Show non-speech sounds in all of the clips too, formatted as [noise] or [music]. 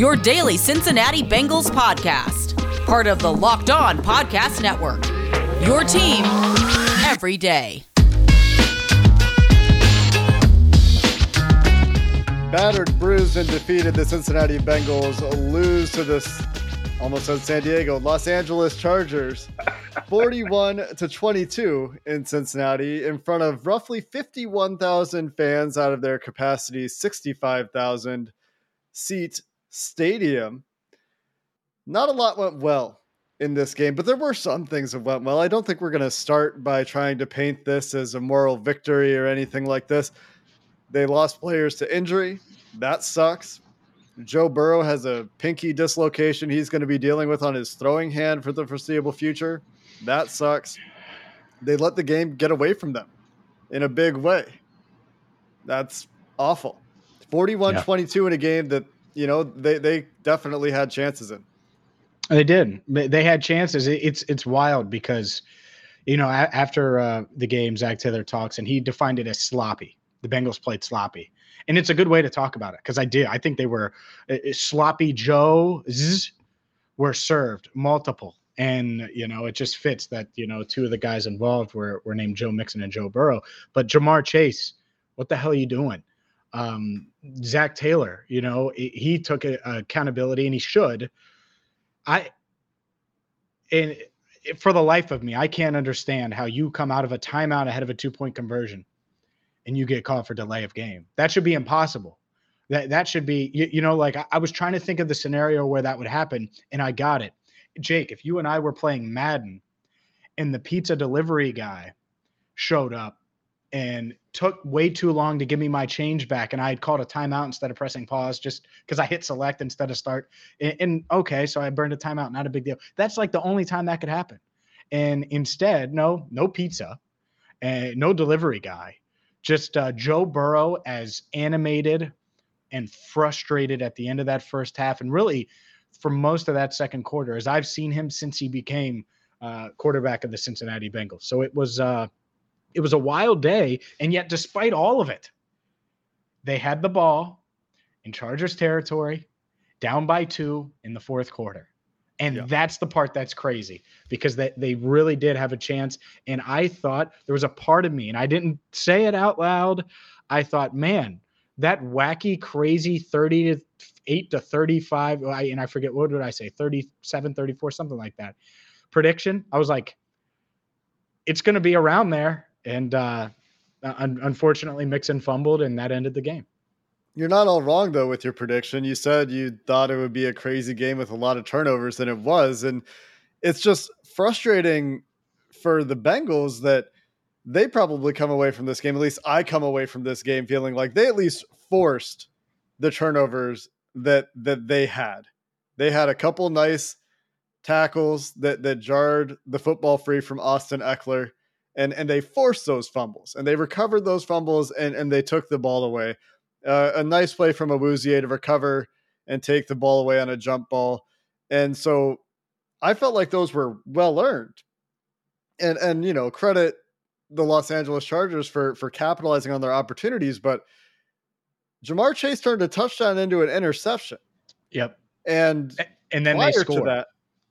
your daily Cincinnati Bengals podcast, part of the Locked On Podcast Network. Your team every day. Battered, bruised, and defeated, the Cincinnati Bengals lose to this almost said San Diego, Los Angeles Chargers, [laughs] 41 to 22 in Cincinnati in front of roughly 51,000 fans out of their capacity 65,000 seat stadium. Not a lot went well in this game, but there were some things that went well. I don't think we're going to start by trying to paint this as a moral victory or anything like this. They lost players to injury. That sucks. Joe Burrow has a pinky dislocation he's going to be dealing with on his throwing hand for the foreseeable future. That sucks. They let the game get away from them in a big way. That's awful. 41 yeah. 22 in a game that, you know, they, they definitely had chances in. They did. They had chances. It's it's wild because, you know, after uh, the game, Zac Taylor talks and he defined it as sloppy the Bengals played sloppy. And it's a good way to talk about it because I did. I think they were uh, uh sloppy Joe's were served multiple. And, you know, it just fits that, you know, two of the guys involved were, were named Joe Mixon and Joe Burrow. But Ja'Marr Chase, what the hell are you doing? Um, Zac Taylor, you know, he took a, a accountability and he should. I, and for the life of me, I can't understand how you come out of a timeout ahead of a two point conversion and you get called for delay of game. That should be impossible. That that should be you, you know like I, I was trying to think of the scenario where that would happen and I got it. Jake, if you and I were playing Madden and the pizza delivery guy showed up and took way too long to give me my change back. And I had called a timeout instead of pressing pause just because I hit select instead of start. And, and, okay so I burned a timeout not a big deal. That's like the only time that could happen. And instead no no pizza and no delivery guy just uh, Joe Burrow as animated and frustrated at the end of that first half, and really for most of that second quarter, as I've seen him since he became uh, quarterback of the Cincinnati Bengals. So it was uh, it was a wild day, and yet despite all of it, they had the ball in Chargers territory, down by two in the fourth quarter. And yeah. that's the part that's crazy because they, they really did have a chance. And I thought there was a part of me, and I didn't say it out loud. I thought, man, that wacky, crazy 30 to 8 to 35, and I forget what did I say, 37, 34, something like that prediction. I was like, it's going to be around there. And uh, unfortunately, Mixon fumbled, and that ended the game. You're not all wrong though with your prediction. You said you thought it would be a crazy game with a lot of turnovers, and it was. And it's just frustrating for the Bengals that they probably come away from this game. At least I come away from this game feeling like they at least forced the turnovers that that they had. They had a couple nice tackles that that jarred the football free from Austin Ekeler, and and they forced those fumbles and they recovered those fumbles and and they took the ball away. Uh, a nice play from Awuzie to recover and take the ball away on a jump ball. And so I felt like those were well earned. And and you know, credit the Los Angeles Chargers for for capitalizing on their opportunities, but Ja'Marr Chase turned a touchdown into an interception. Yep. And and then they scored. that.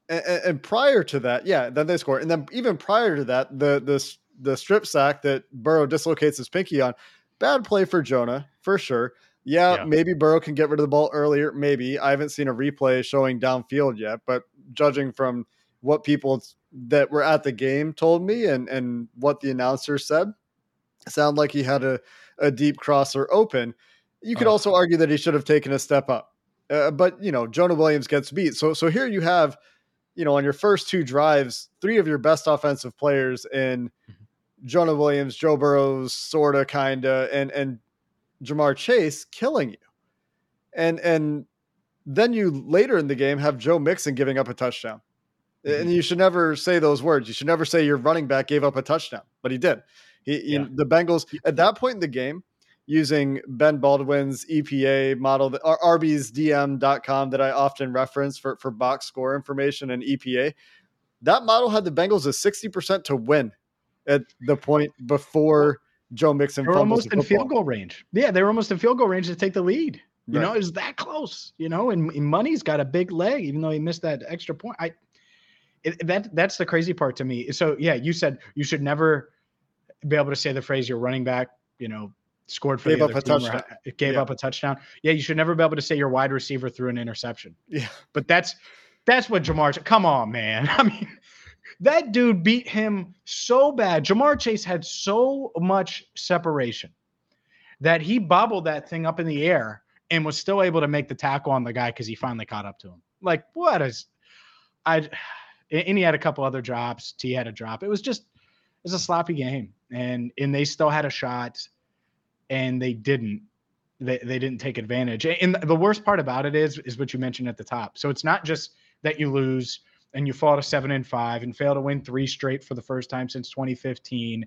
And, and, prior to that, yeah, then they score. And then even prior to that, the the the strip sack that Burrow dislocates his pinky on, bad play for Jonah for sure. Yeah, yeah, maybe Burrow can get rid of the ball earlier. Maybe I haven't seen a replay showing downfield yet, but judging from what people that were at the game told me and and what the announcer said, sound like he had a, a deep crosser open. You could oh. also argue that he should have taken a step up, uh, but you know Jonah Williams gets beat. So so here you have, you know, on your first two drives, three of your best offensive players in mm-hmm. Jonah Williams, Joe Burrows, sorta, kinda, and and Ja'Marr Chase killing you. And and then you later in the game have Joe Mixon giving up a touchdown. Mhm. And you should never say those words. You should never say your running back gave up a touchdown, but he did. He, Yeah. the Bengals at that point in the game, using Ben Baldwin's EPA model, RBsDM.com that I often reference for, for box score information and EPA, that model had the Bengals at 60% to win at the point before Joe Mixon They were almost in field goal range. Yeah, they were almost in field goal range to take the lead. You Right. know, it was that close. You know, and, and Money's got a big leg, even though he missed that extra point. I it, that that's the crazy part to me. So yeah, you said you should never be able to say the phrase "your running back," you know, scored for Gave the up a touchdown. ha- gave Yeah. up a touchdown. Yeah, you should never be able to say your wide receiver threw an interception. Yeah. But that's that's what Ja'Marr. Come on, man. [laughs] I mean, that dude beat him so bad. Ja'Marr Chase had so much separation that he bobbled that thing up in the air and was still able to make the tackle on the guy because he finally caught up to him. Like, what is I and he had a couple other drops. Tee had a drop. It was just it was a sloppy game. And and they still had a shot and they didn't. They, they didn't take advantage. And the worst part about it is is what you mentioned at the top. So it's not just that you lose and you fall to seven and five and fail to win three straight for the first time since 2015.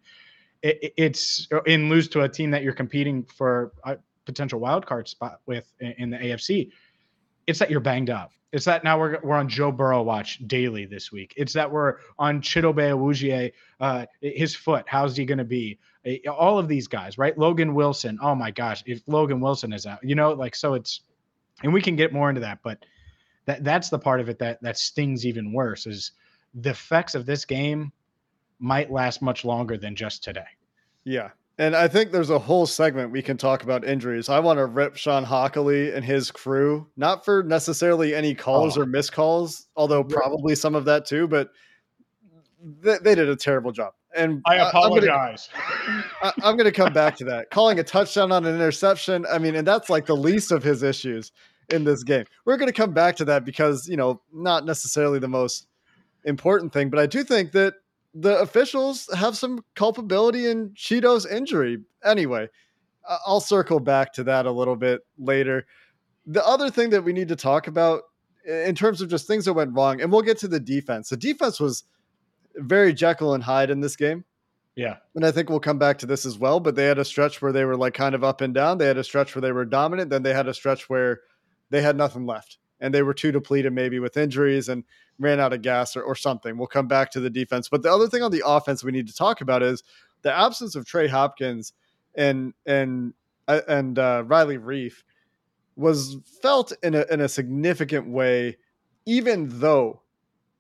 It, it- it's and lose to a team that you're competing for a potential wild card spot with in, in the AFC. It's that you're banged up. It's that now we're, we're on Joe Burrow watch daily this week. It's that we're on Chidobe Awuzie, uh, his foot. How's he going to be? Eh, All of these guys, right? Logan Wilson. Oh my gosh, if Logan Wilson is out, you know, like so it's, and we can get more into that, but that that's the part of it that that stings even worse is the effects of this game might last much longer than just today. Yeah. And I think there's a whole segment we can talk about injuries. I want to rip Shawn Hochuli and his crew, not for necessarily any calls Oh. or miscalls, although probably some of that too, but they, they did a terrible job. And I'm gonna- I, I'm going to come back to that. Calling a touchdown on an interception. I mean, and that's like the least of his issues in this game. We're going to come back to that because, you know, not necessarily the most important thing, but I do think that the officials have some culpability in Chido's injury. Anyway, I'll circle back to that a little bit later. The other thing that we need to talk about in terms of just things that went wrong, and we'll get to the defense. The defense was very Jekyll and Hyde in this game. Yeah. And I think we'll come back to this as well. But they had a stretch where they were like kind of up and down. They had a stretch where they were dominant. Then they had a stretch where they had nothing left and they were too depleted, maybe with injuries and ran out of gas or, or something. We'll come back to the defense. But the other thing on the offense we need to talk about is the absence of Trey Hopkins and and uh, and uh, Riley Reiff was felt in a in a significant way, even though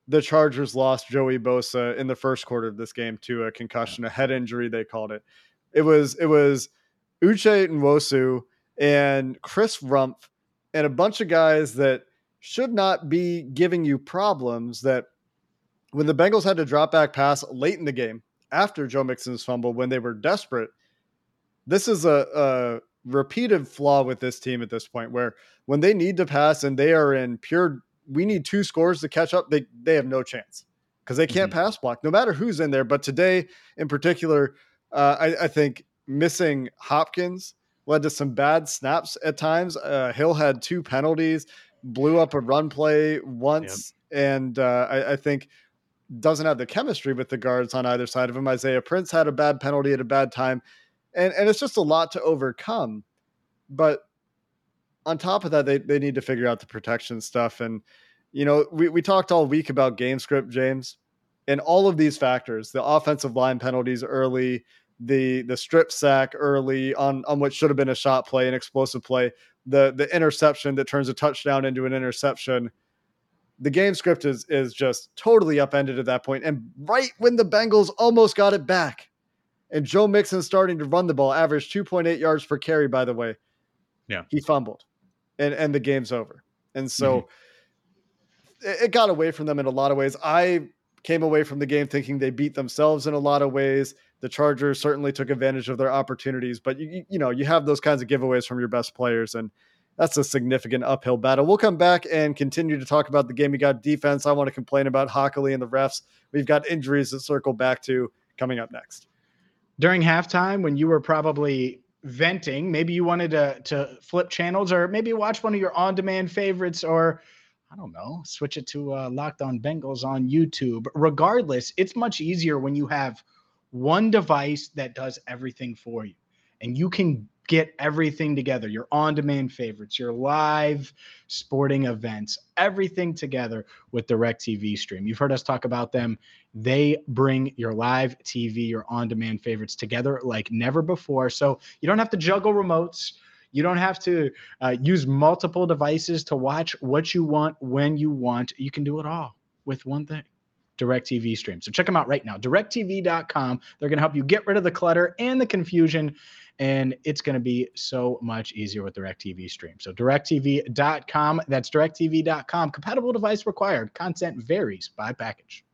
the Chargers lost Joey Bosa in the first quarter of this game to a concussion, a head injury, they called it. It was it was Uche Nwosu and Chris Rumph and a bunch of guys that should not be giving you problems that when the Bengals had to drop back pass late in the game after Joe Mixon's fumble when they were desperate, this is a, a repeated flaw with this team at this point where when they need to pass and they are in pure we need two scores to catch up, they they have no chance because they can't pass block no matter who's in there. But today in particular, uh, I, I think missing Hopkins led to some bad snaps at times. Uh, Hill had two penalties, blew up a run play once, and uh, I, I think doesn't have the chemistry with the guards on either side of him. Isaiah Prince had a bad penalty at a bad time, and and it's just a lot to overcome. But on top of that, they they need to figure out the protection stuff. And you know, we we talked all week about game script, James, and all of these factors: the offensive line penalties early, the the strip sack early on on what should have been a shot play, an explosive play, the the interception that turns a touchdown into an interception. The game script is is just totally upended at that point. And right when the Bengals almost got it back, and Joe Mixon starting to run the ball, averaged 2.8 yards per carry, by the way. Yeah. He fumbled. And and the game's over. And so mm-hmm. it, it got away from them in a lot of ways. I came away from the game thinking they beat themselves in a lot of ways. The Chargers certainly took advantage of their opportunities, but you you- know, you have those kinds of giveaways from your best players and that's a significant uphill battle. We'll come back and continue to talk about the game. You got defense. I want to complain about Hochuli and the refs. We've got injuries to circle back to coming up next. During halftime, when you were probably venting, maybe you wanted to to flip channels, or maybe watch one of your on-demand favorites, or I don't know, switch it to uh, Locked On Bengals on YouTube. Regardless, it's much easier when you have one device that does everything for you, and you can get everything together your on demand favorites, your live sporting events, everything together with DirecTV Stream. You've heard us talk about them. They bring your live TV, your on demand favorites together like never before. So you don't have to juggle remotes. You don't have to uh, use multiple devices to watch what you want when you want. You can do it all with one thing. DirecTV stream. So check them out right now. DirecTV.com. They're going to help you get rid of the clutter and the confusion and it's going to be so much easier with DirecTV Stream. So directv.com, that's directv.com. Compatible device required. Content varies by package.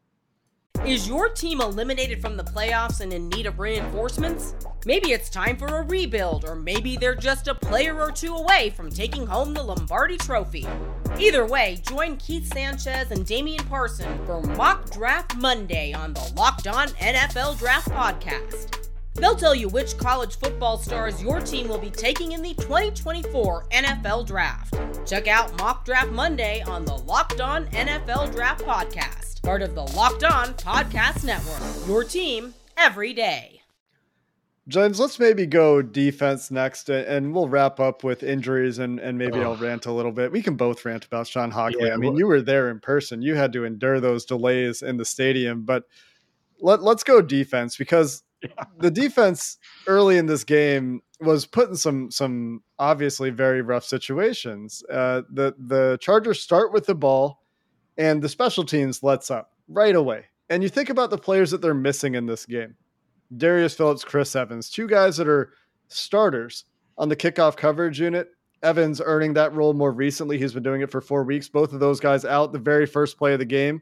Is your team eliminated from the playoffs and in need of reinforcements? Maybe it's time for a rebuild, or maybe they're just a player or two away from taking home the Lombardi Trophy. Either way, join Keith Sanchez and Damian Parson for Mock Draft Monday on the Locked On NFL Draft Podcast. They'll tell you which college football stars your team will be taking in the 2024 NFL Draft. Check out Mock Draft Monday on the Locked On NFL Draft Podcast, part of the Locked On Podcast Network. Your team every day. James, let's maybe go defense next, and we'll wrap up with injuries, and, and maybe I'll rant a little bit. We can both rant about Shawn Hochuli. Yeah, I mean, well, you were there in person; you had to endure those delays in the stadium. But let, let's go defense because [laughs] the defense early in this game was put in some some obviously very rough situations. Uh, the the Chargers start with the ball, and the special teams lets up right away. And you think about the players that they're missing in this game: Darius Phillips, Chris Evans, two guys that are starters on the kickoff coverage unit. Evans earning that role more recently. He's been doing it for four weeks. Both of those guys out. The very first play of the game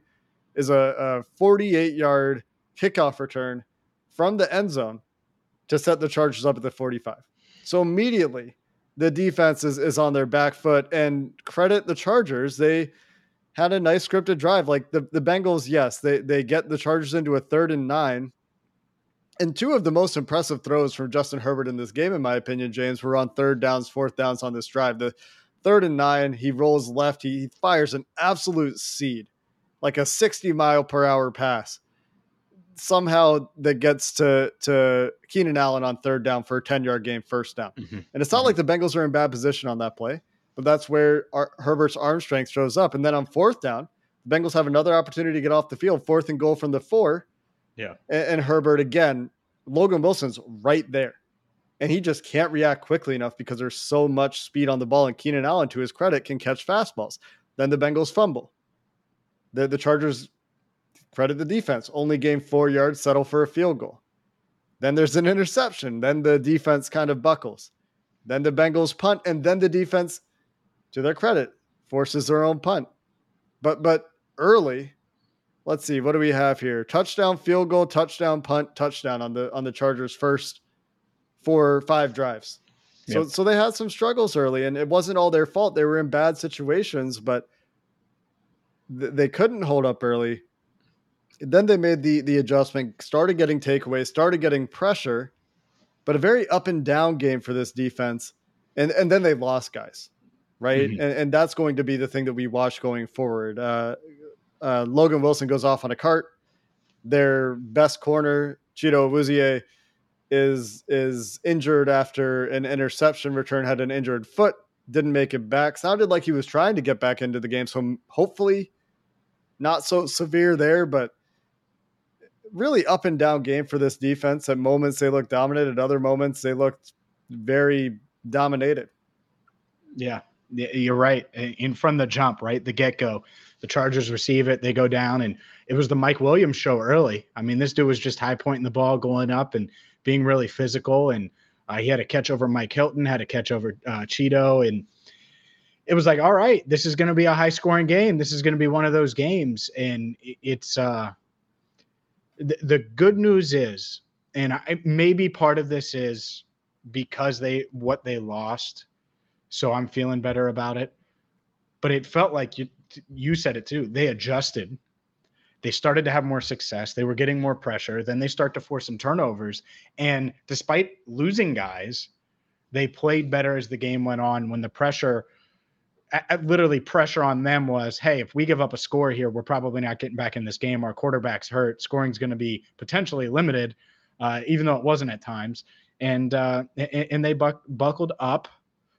is a, a 48 yard kickoff return from the end zone to set the Chargers up at the 45. So immediately the defense is, is on their back foot and credit the Chargers. They had a nice scripted drive. Like the, the Bengals, yes, they, they get the Chargers into a third and nine. And two of the most impressive throws from Justin Herbert in this game, in my opinion, James, were on third downs, fourth downs on this drive. The third and nine, he rolls left, he, he fires an absolute seed, like a 60 mile per hour pass somehow that gets to to Keenan Allen on third down for a 10 yard game, first down. Mm-hmm. And it's not mm-hmm. like the Bengals are in bad position on that play, but that's where our, Herbert's arm strength shows up. And then on fourth down, the Bengals have another opportunity to get off the field, fourth and goal from the four. Yeah. And, and Herbert again, Logan Wilson's right there. And he just can't react quickly enough because there's so much speed on the ball. And Keenan Allen, to his credit, can catch fastballs. Then the Bengals fumble. The, the Chargers Credit the defense. Only gain four yards, settle for a field goal. Then there's an interception. Then the defense kind of buckles. Then the Bengals punt, and then the defense, to their credit, forces their own punt. But but early, let's see, what do we have here? Touchdown, field goal, touchdown, punt, touchdown on the on the Chargers' first four five drives. So yep. so they had some struggles early, and it wasn't all their fault. They were in bad situations, but th- they couldn't hold up early then they made the the adjustment, started getting takeaways, started getting pressure, but a very up and down game for this defense. And and then they lost guys, right? Mm-hmm. And, and that's going to be the thing that we watch going forward. Uh, uh, Logan Wilson goes off on a cart. Their best corner, Chido Awuzie, is is injured after an interception return, had an injured foot, didn't make it back. Sounded like he was trying to get back into the game. So hopefully not so severe there, but really up and down game for this defense. At moments they looked dominant, at other moments they looked very dominated. Yeah, you're right. In from the jump, right, the get go, the Chargers receive it, they go down, and it was the Mike Williams show early. I mean, this dude was just high pointing the ball, going up, and being really physical. And uh, he had a catch over Mike Hilton, had a catch over uh, Chido, and it was like, all right, this is going to be a high scoring game. This is going to be one of those games, and it's uh, the, good news is, and I, maybe part of this is because they what they lost, so I'm feeling better about it. But it felt like you you said it too. They adjusted. They started to have more success. They were getting more pressure. Then they start to force some turnovers. And despite losing guys, they played better as the game went on when the pressure literally pressure on them was hey if we give up a score here we're probably not getting back in this game. Our quarterback's hurt. Scoring's going to be potentially limited uh, even though it wasn't at times. And uh, and they buck, buckled up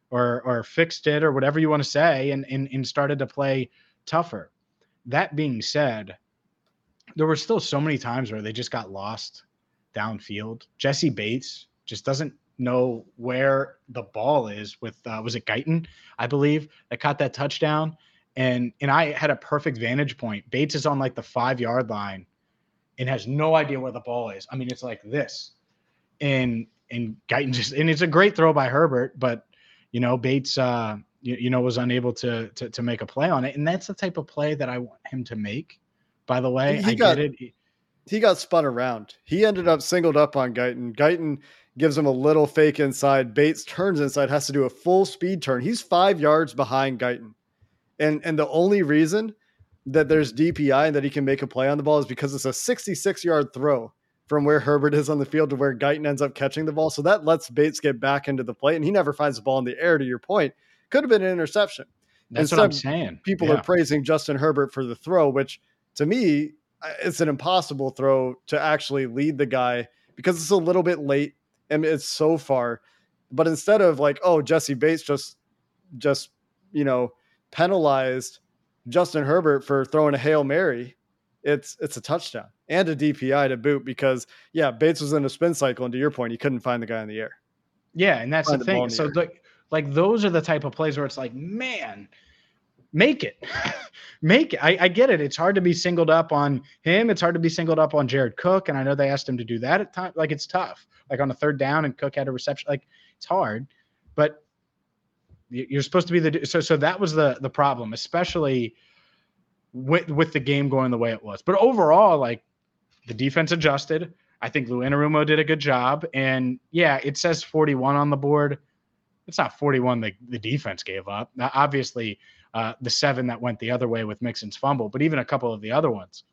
or or fixed it or whatever you want to say and, and and started to play tougher. That being said there were still so many times where they just got lost downfield. Jessie bates just doesn't know where the ball is with uh, was it Guyton, I believe, that caught that touchdown. And and I had a perfect vantage point. Bates is on like the five yard line and has no idea where the ball is. I mean, it's like this. And and Guyton just and it's a great throw by Herbert, but you know, Bates uh you, you know was unable to, to to make a play on it. And that's the type of play that I want him to make. By the way, he I got, get it. He got spun around. He ended up singled up on Guyton. Guyton gives him a little fake inside. Bates turns inside, has to do a full speed turn. He's five yards behind Guyton. And and the only reason that there's DPI and that he can make a play on the ball is because it's a 66 yard throw from where Herbert is on the field to where Guyton ends up catching the ball. So that lets Bates get back into the play, and he never finds the ball in the air. To your point, could have been an interception. That's Instead, what I'm saying. People yeah. are praising Justin Herbert for the throw, which to me, it's an impossible throw to actually lead the guy because it's a little bit late and it's so far. But instead of like, oh, Jessie Bates just just you know penalized Justin Herbert for throwing a hail mary, it's it's a touchdown and a DPI to boot because yeah, Bates was in a spin cycle, and to your point, he couldn't find the guy in the air. Yeah, and that's the, the thing. So like like those are the type of plays where it's like, man, make it. [laughs] make it. I, I, get it. It's hard to be singled up on him. It's hard to be singled up on Jared Cook. And I know they asked him to do that at times. Like it's tough like on a third down and Cook had a reception. Like it's hard, but you're supposed to be the so so that was the the problem, especially with with the game going the way it was. But overall, like the defense adjusted. I think Lou Anarumo did a good job, and yeah, it says 41 on the board. It's not 41 the, the defense gave up. Now, obviously, uh, the seven that went the other way with Mixon's fumble, but even a couple of the other ones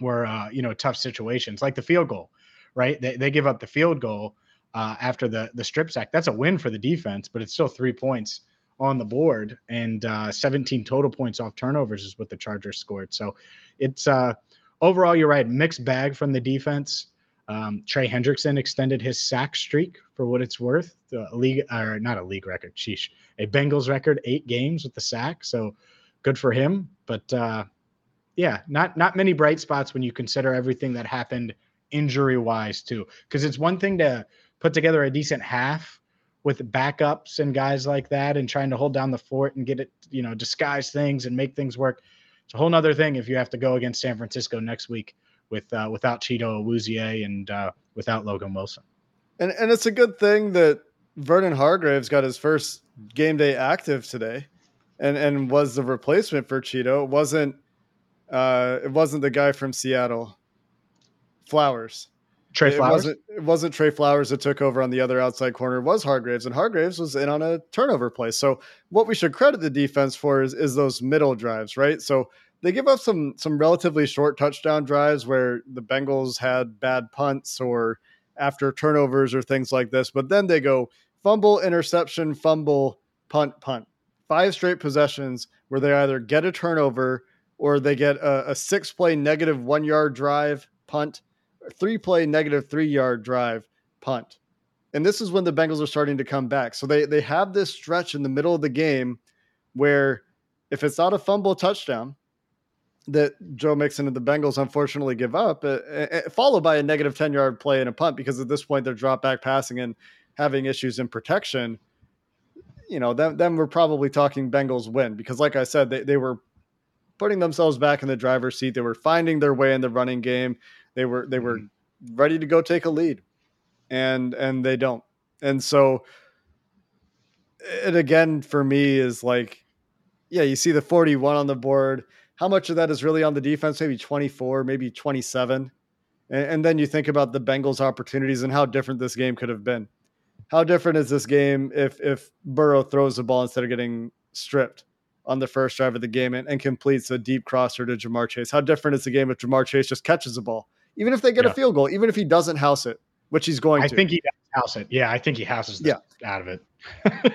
were uh, you know tough situations, like the field goal right? They, they give up the field goal uh, after the the strip sack. That's a win for the defense, but it's still three points on the board and uh, 17 total points off turnovers is what the Chargers scored. So it's uh, overall, you're right, mixed bag from the defense. Um, Trey Hendrickson extended his sack streak for what it's worth. League, or not a league record, sheesh, a Bengals record, eight games with the sack. So good for him. But uh, yeah, not not many bright spots when you consider everything that happened injury wise too. Because it's one thing to put together a decent half with backups and guys like that and trying to hold down the fort and get it, you know, disguise things and make things work. It's a whole nother thing if you have to go against San Francisco next week with uh, without Chido Awuzie and uh, without Logan Wilson. And and it's a good thing that Vernon Hargreaves got his first game day active today, and and was the replacement for Chido. It wasn't uh, it wasn't the guy from Seattle. Flowers. Tre Flowers. It wasn't, it wasn't Tre Flowers that took over on the other outside corner. It was Hargreaves, and Hargreaves was in on a turnover play. So what we should credit the defense for is, is those middle drives, right? So they give up some some relatively short touchdown drives where the Bengals had bad punts or after turnovers or things like this, but then they go fumble, interception, fumble, punt, punt. Five straight possessions where they either get a turnover or they get a, a six play negative one yard drive punt three play negative three yard drive punt. And this is when the Bengals are starting to come back. So they they have this stretch in the middle of the game where if it's not a fumble touchdown that Joe Mixon and the Bengals unfortunately give up, uh, uh, followed by a negative 10 yard play and a punt because at this point they're drop back passing and having issues in protection, you know, then, then we're probably talking Bengals win because, like I said, they, they were putting themselves back in the driver's seat. They were finding their way in the running game. They were they were mm-hmm. ready to go take a lead, and and they don't. And so it again for me is like, yeah, you see the 41 on the board. How much of that is really on the defense? Maybe 24, maybe 27. And, and then you think about the Bengals' opportunities and how different this game could have been. How different is this game if if Burrow throws the ball instead of getting stripped? on the first drive of the game and, and, completes a deep crosser to Ja'Marr Chase. How different is the game if Ja'Marr Chase just catches the ball? even if they get yeah. a field goal, even if he doesn't house it, which he's going I to. I think he house it. Yeah, I think he houses yeah. out of it.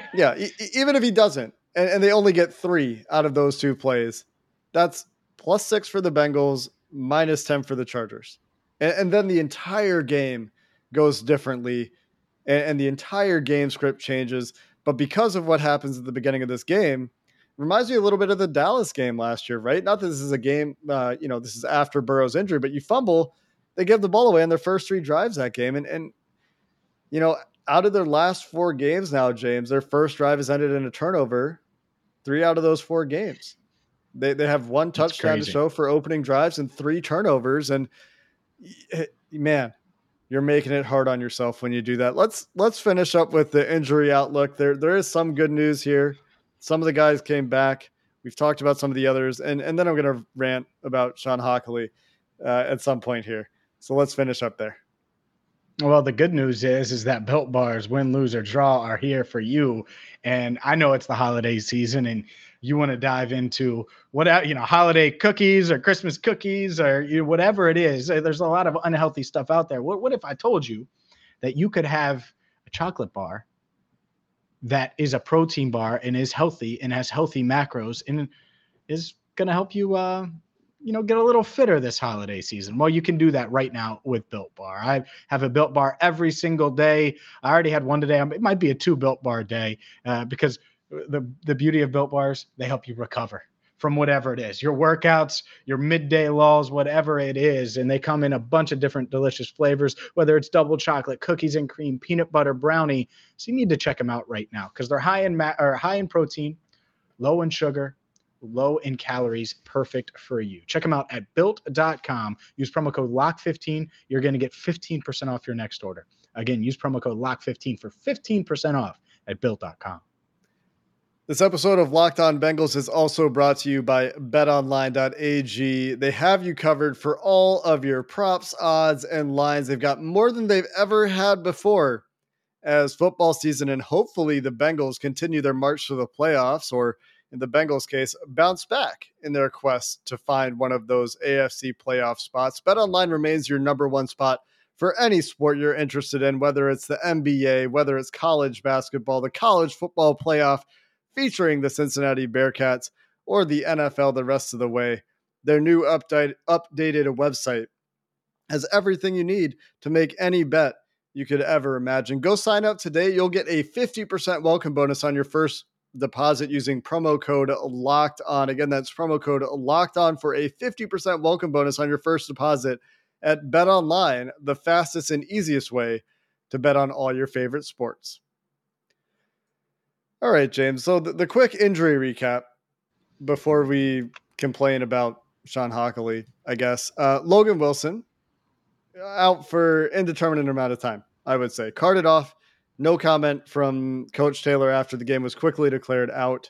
[laughs] yeah, e- even if he doesn't, and, and they only get three out of those two plays, that's plus six for the Bengals, minus 10 for the Chargers. And, and then the entire game goes differently, and, and, the entire game script changes. But because of what happens at the beginning of this game, reminds me a little bit of the Dallas game last year, right? Not that this is a game, uh, you know, this is after Burrow's injury, but you fumble, they give the ball away on their first three drives that game. And, and you know, out of their last four games now, James, their first drive has ended in a turnover. Three out of those four games. They they have one touchdown to show for opening drives and three turnovers. And man, you're making it hard on yourself when you do that. Let's let's finish up with the injury outlook. There there is some good news here. Some of the guys came back. We've talked about some of the others, and and then I'm going to rant about Shawn Hochuli uh, at some point here. So let's finish up there. Well, the good news is is that Built Bars, win, lose or draw, are here for you. And I know it's the holiday season, and you want to dive into what you know, holiday cookies or Christmas cookies or you know, whatever it is. Uh, there's a lot of unhealthy stuff out there. What, what if I told you that you could have a chocolate bar that is a protein bar and is healthy and has healthy macros and is going to help you uh, you know, get a little fitter this holiday season. Well, you can do that right now with Built Bar. I have a Built Bar every single day. I already had one today. It might be a two Built Bar day uh, because the the beauty of Built Bars, they help you recover from whatever it is your workouts, your midday lulls, whatever it is. And they come in a bunch of different delicious flavors, whether it's double chocolate, cookies and cream, peanut butter, brownie. So you need to check them out right now because they're high in ma- or high in protein, low in sugar, low in calories, perfect for you. Check them out at built.com. Use promo code LOCK15. You're going to get 15% off your next order. Again, use promo code LOCK15 for 15% off at built.com. This episode of Locked On Bengals is also brought to you by betonline.ag. They have you covered for all of your props, odds, and lines. They've got more than they've ever had before as football season and hopefully the Bengals continue their march to the playoffs or in the Bengals case, bounce back in their quest to find one of those AFC playoff spots. BetOnline remains your number one spot for any sport you're interested in, whether it's the NBA, whether it's college basketball, the college football playoff featuring the Cincinnati Bearcats, or the NFL the rest of the way. Their new update, updated website has everything you need to make any bet you could ever imagine. Go sign up today. You'll get a 50% welcome bonus on your first deposit using promo code locked on. Again, that's promo code locked on for a 50% welcome bonus on your first deposit at Bet Online, the fastest and easiest way to bet on all your favorite sports. All right, James. So the, the quick injury recap before we complain about Shawn Hochuli, I guess. Uh, Logan Wilson out for indeterminate amount of time, I would say. Carted off no comment from Coach Taylor after the game was quickly declared out.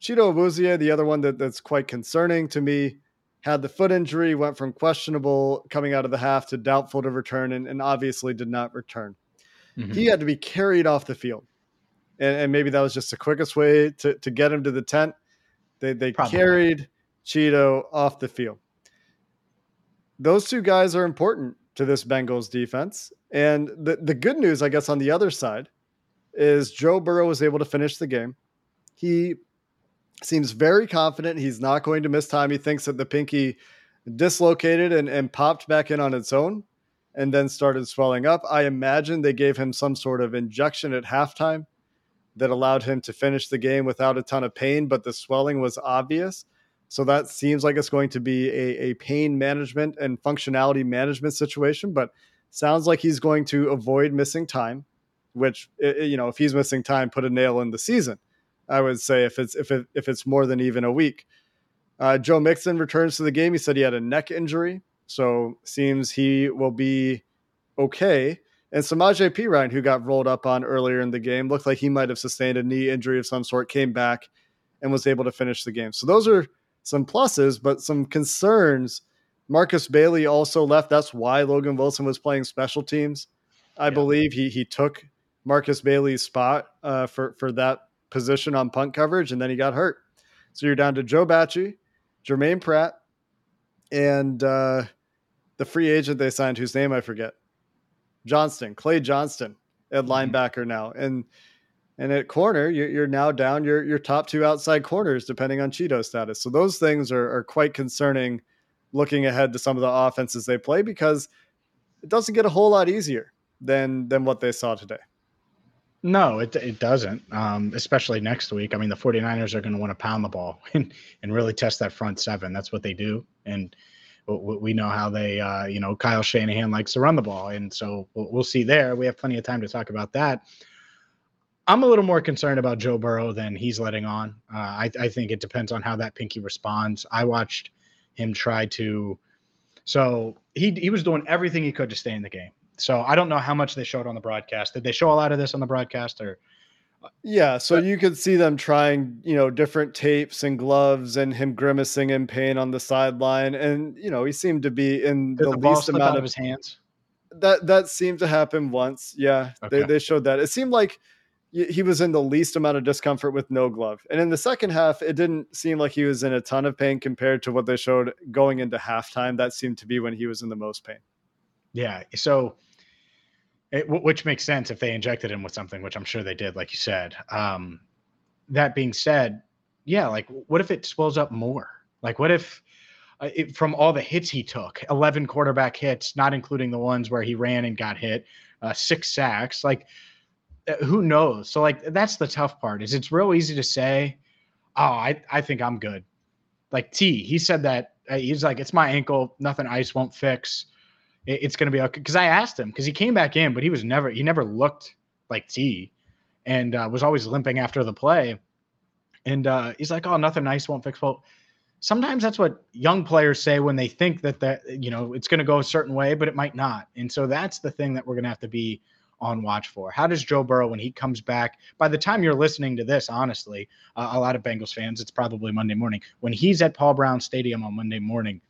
Chido Awuzie, the other one that, that's quite concerning to me, had the foot injury, went from questionable coming out of the half to doubtful to return, and, and obviously did not return. Mm-hmm. He had to be carried off the field. And, and, maybe that was just the quickest way to, to get him to the tent. They, they carried Chido off the field. Those two guys are important to this Bengals defense. And the, the good news, I guess, on the other side is Joe Burrow was able to finish the game. He seems very confident he's not going to miss time. He thinks that the pinky dislocated and, and popped back in on its own and then started swelling up. I imagine they gave him some sort of injection at halftime that allowed him to finish the game without a ton of pain, but the swelling was obvious. So that seems like it's going to be a, a pain management and functionality management situation. But Sounds like he's going to avoid missing time, which you know, if he's missing time, put a nail in the season. I would say if it's if it, if it's more than even a week. Uh, Joe Mixon returns to the game. He said he had a neck injury, so seems he will be okay. And Samaje Perine, who got rolled up on earlier in the game, looked like he might have sustained a knee injury of some sort, came back and was able to finish the game. So those are some pluses, but some concerns Markus Bailey also left. That's why Logan Wilson was playing special teams. I yeah. believe he he took Markus Bailey's spot uh, for for that position on punt coverage, and then he got hurt. So you're down to Joe Bachie, Germaine Pratt, and uh, the free agent they signed, whose name I forget, Johnston, Clay Johnston, at Mhm. linebacker now, and and at corner you're, you're now down your your top two outside corners depending on Chido status. So those things are, are quite concerning looking ahead to some of the offenses they play because it doesn't get a whole lot easier than than what they saw today. No, it, it doesn't, um, especially next week. I mean, the 49ers are going to want to pound the ball [laughs] and, and really test that front seven. That's what they do. And we know how they, uh, you know, Kyle Shanahan likes to run the ball. And so we'll, see there. We have plenty of time to talk about that. I'm a little more concerned about Joe Burrow than he's letting on. Uh, I, I think it depends on how that pinky responds. I watched him try to. So he he was doing everything he could to stay in the game. So I don't know how much they showed on the broadcast. Did they show a lot of this on the broadcast or? Yeah, so you could see them trying, you know, different tapes and gloves and him grimacing in pain on the sideline. And, you know, he seemed to be in the, the, least amount of his hands? that that seemed to happen once. Yeah, they, Okay. they showed that. It seemed like he was in the least amount of discomfort with no glove. And in the second half, it didn't seem like he was in a ton of pain compared to what they showed going into halftime. That seemed to be when he was in the most pain. Yeah. So, it, which makes sense if they injected him with something, which I'm sure they did, like you said. Um, that being said, yeah, like what if it swells up more? Like what if uh, it, from all the hits he took, 11 quarterback hits, not including the ones where he ran and got hit, uh, six sacks, like uh, who knows? So like that's the tough part is it's real easy to say, oh, I, I think I'm good. Like Tee, he said that uh, he's like, it's my ankle, nothing ice won't fix it's going to be okay. Because I asked him because he came back in, but he was never he never looked like T, and uh, was always limping after the play. And uh, he's like, "Oh, nothing nice won't fix." Well, sometimes that's what young players say when they think that that you know it's going to go a certain way, but it might not. And so that's the thing that we're going to have to be on watch for. How does Joe Burrow when he comes back? By the time you're listening to this, honestly, uh, a lot of Bengals fans, it's probably Monday morning. When he's at Paul Brown Stadium on Monday morning,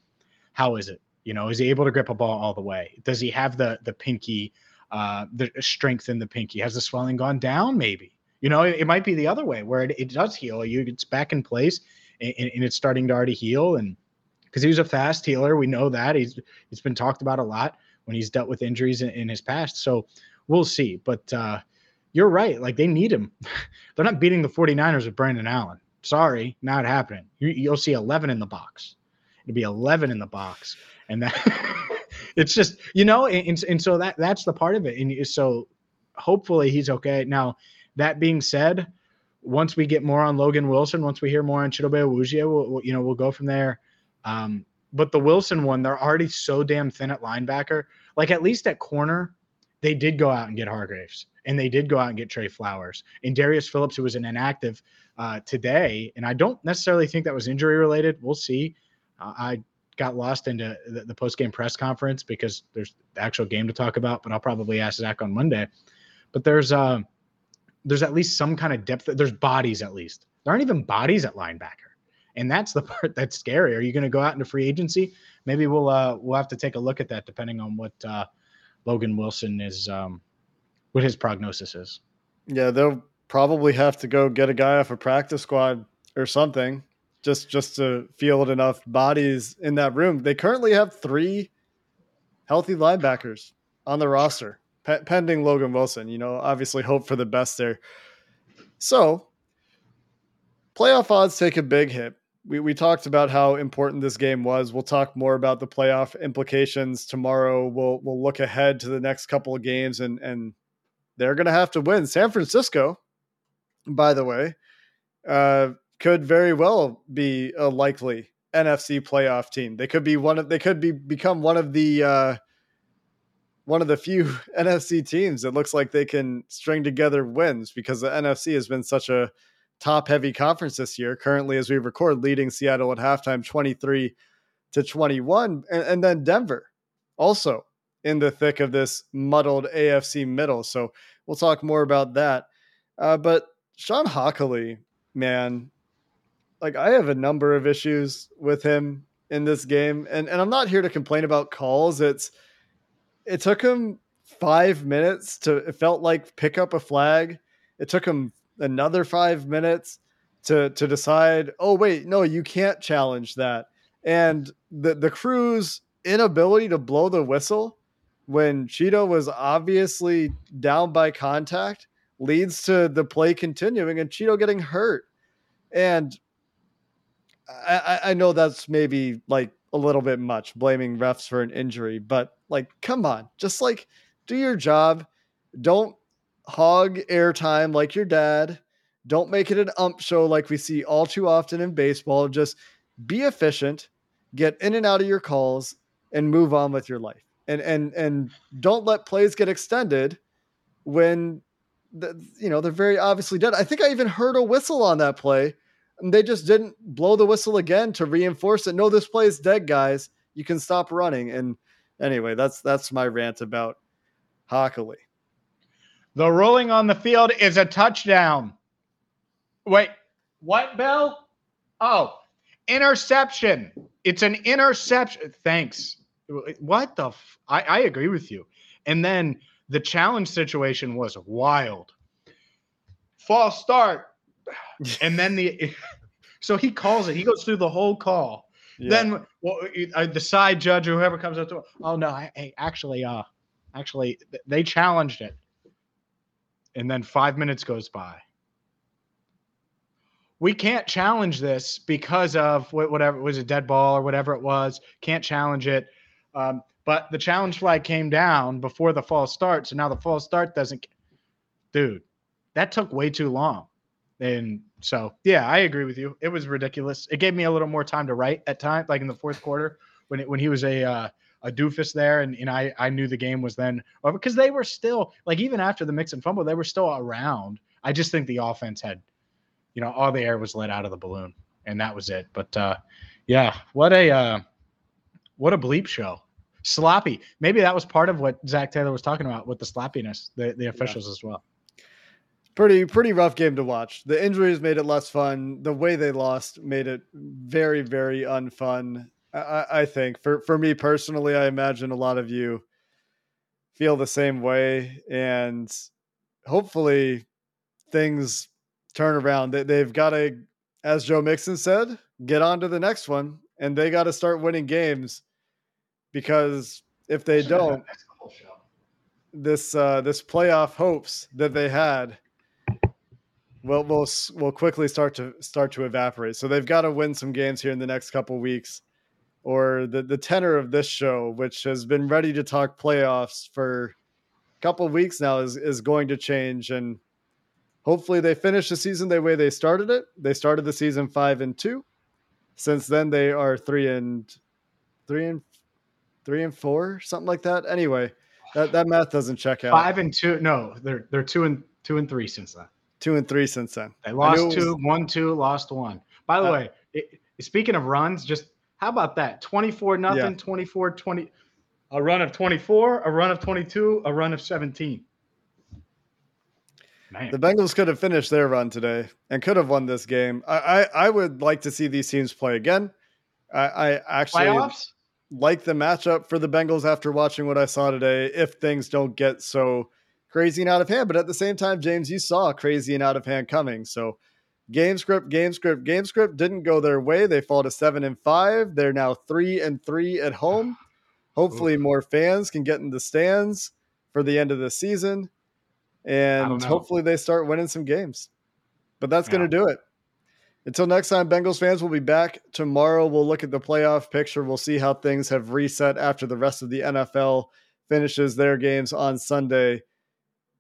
how is it? You know, is he able to grip a ball all the way? Does he have the the pinky, uh, the strength in the pinky? Has the swelling gone down? Maybe. You know, it, it might be the other way where it, it does heal. You it's back in place and, and it's starting to already heal. And because he was a fast healer, we know that he's it's been talked about a lot when he's dealt with injuries in, in his past. So we'll see. But uh, you're right. Like they need him. [laughs] They're not beating the 49ers with Brandon Allen. Sorry, not happening. You, you'll see 11 in the box. It'll be 11 in the box and that [laughs] it's just you know and, and so that that's the part of it. And so hopefully he's okay. Now that being said once we get more on logan wilson once we hear more on chidobe awuzie we'll, we'll- you know we'll go from there. Um, but the wilson one they're already so damn thin at linebacker. Like at least at corner they did go out and get hargreaves and they did go out and get tre flowers. And darius phillips who was an inactive uh, today and i don't necessarily think that was injury related we'll see. Uh, i got lost into the, the post game press conference because there's the actual game to talk about, but I'll probably ask Zac on Monday. But there's uh, there's at least some kind of depth. There's bodies at least. There aren't even bodies at linebacker, and that's the [laughs] part that's scary. Are you going to go out into free agency? Maybe we'll uh, we'll have to take a look at that depending on what uh, Logan Wilson is, um, what his prognosis is. Yeah, they'll probably have to go get a guy off a practice squad or something just just to field enough bodies in that room. They currently have three healthy linebackers on the roster, pe- pending Logan Wilson. You know, obviously hope for the best there. So, playoff odds take a big hit. We, we talked about how important this game was. We'll talk more about the playoff implications tomorrow. We'll we'll look ahead to the next couple of games and and they're going to have to win. San Francisco, by the way, uh, could very well be a likely NFC playoff team. They could be one of they could be become one of the uh, one of the few [laughs] NFC teams that looks like they can string together wins because the NFC has been such a top heavy conference this year. Currently, as we record, leading Seattle at halftime, twenty three to twenty one, and, and then Denver also in the thick of this muddled AFC middle. So we'll talk more about that. Uh, but Shawn Hochuli, man, like I have a number of issues with him in this game, and and I'm not here to complain about calls. It's it took him five minutes to it felt like pick up a flag. It took him another five minutes to to decide. Oh wait, no, you can't challenge that. And the the crew's inability to blow the whistle when Chido was obviously down by contact leads to the play continuing and Chido getting hurt. And I, I know that's maybe like a little bit much blaming refs for an injury, but like, come on, just like do your job. Don't hog airtime like your dad. Don't make it an ump show like we see all too often in baseball. Just be efficient, get in and out of your calls, and move on with your life. And and and don't let plays get extended when the, you know they're very obviously dead. I think I even heard a whistle on that play and they just didn't blow the whistle again to reinforce it. No, this play is dead, guys. You can stop running. And anyway, that's that's my rant about Hochuli. The rolling on the field is a touchdown. Wait, what, Bell? Oh, interception. It's an interception. Thanks. What the? F- I, I agree with you. And then the challenge situation was wild. False start and then the [laughs] so he calls it. He goes through the whole call. Yeah. Then well, uh, the side judge or whoever comes up to, him, oh no, hey, actually, uh, actually, they challenged it. And then five minutes goes by. We can't challenge this because of whatever it was a dead ball or whatever it was. Can't challenge it. Um, but the challenge flag came down before the false start, so now the false start doesn't. Dude, that took way too long. And so, yeah, I agree with you. It was ridiculous. It gave me a little more time to write at times, like in the fourth quarter when it, when he was a uh, a doofus there, and, and I I knew the game was then over because they were still like even after the Mixon fumble, they were still around. I just think the offense had, you know, all the air was let out of the balloon, and that was it. But uh, yeah, what a uh, what a bleep show. Sloppy. Maybe that was part of what Zac Taylor was talking about with the sloppiness, the, the officials yeah. as well pretty pretty rough game to watch. The injuries made it less fun. The way they lost made it very very unfun. I, I think for for me personally, I imagine a lot of you feel the same way, and hopefully things turn around. They, they've got to, as Joe Mixon said, get on to the next one, and they got to start winning games because if they don't, this uh, this playoff hopes that they had will will will quickly start to start to evaporate. So they've got to win some games here in the next couple weeks, or the the tenor of this show, which has been ready to talk playoffs for a couple weeks now, is is going to change. And hopefully they finish the season the way they started it. They started the season five and two. Since then they are three and three and three and four, something like that. Anyway, that, that math doesn't check out. Five and two. No, they're they're two and two and three since then. Two and three since then. They lost two, was, one, two, lost one. By the uh, way, it, speaking of runs, just how about that? 24 nothing, yeah. 24 20 a run of 24, a run of 22, a run of 17. Man. The Bengals could have finished their run today and could have won this game. I, I, I would like to see these teams play again. I, I actually Playoffs? like the matchup for the Bengals after watching what I saw today. If things don't get so crazy and out of hand. But at the same time, James, you saw crazy and out of hand coming. So game script, game script, game script didn't go their way. They fall to seven and five. They're now three and three at home. Hopefully, more fans can get in the stands for the end of the season. And hopefully, they start winning some games. But that's yeah. going to do it. Until next time, Bengals fans will be back tomorrow. We'll look at the playoff picture. We'll see how things have reset after the rest of the NFL finishes their games on Sunday.